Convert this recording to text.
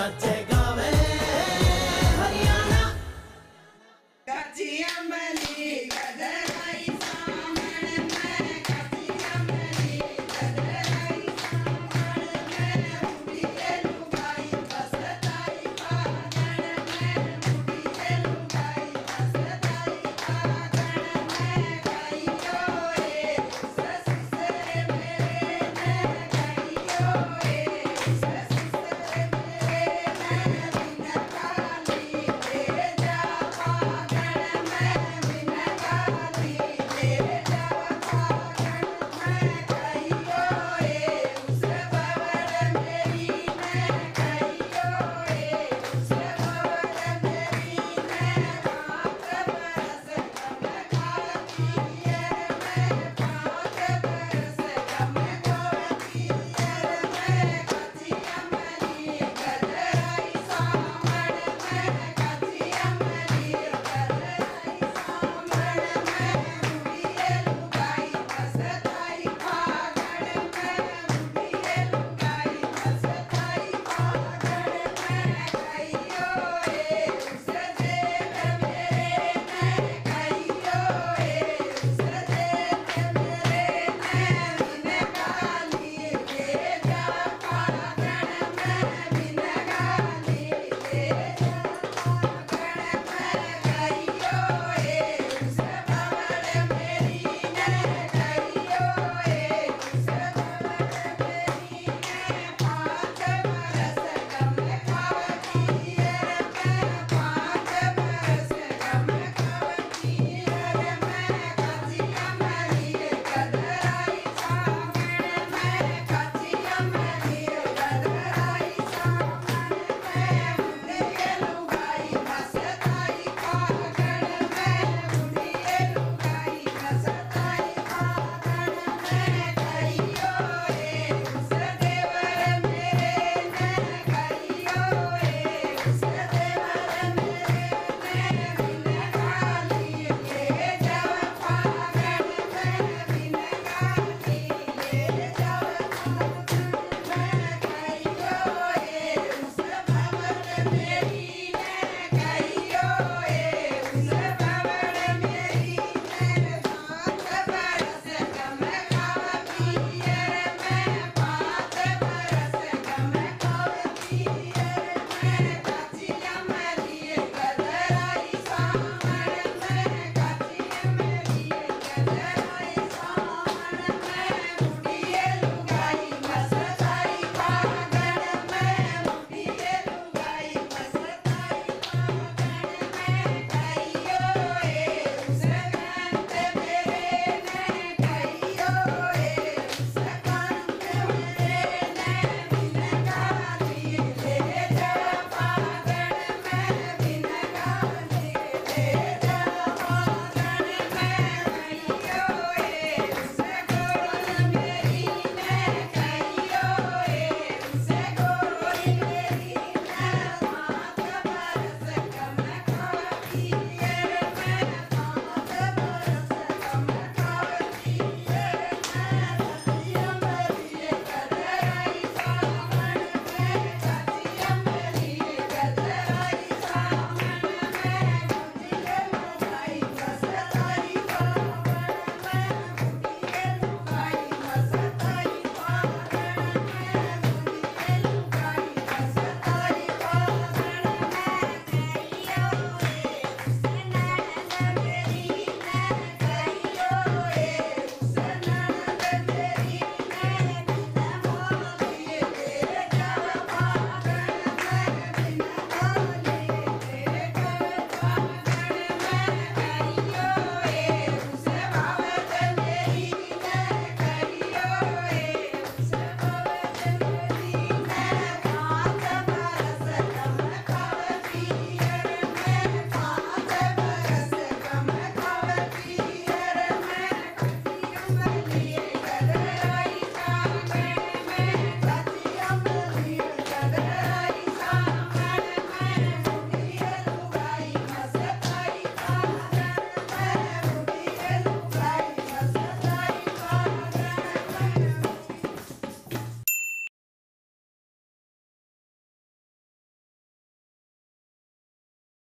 I take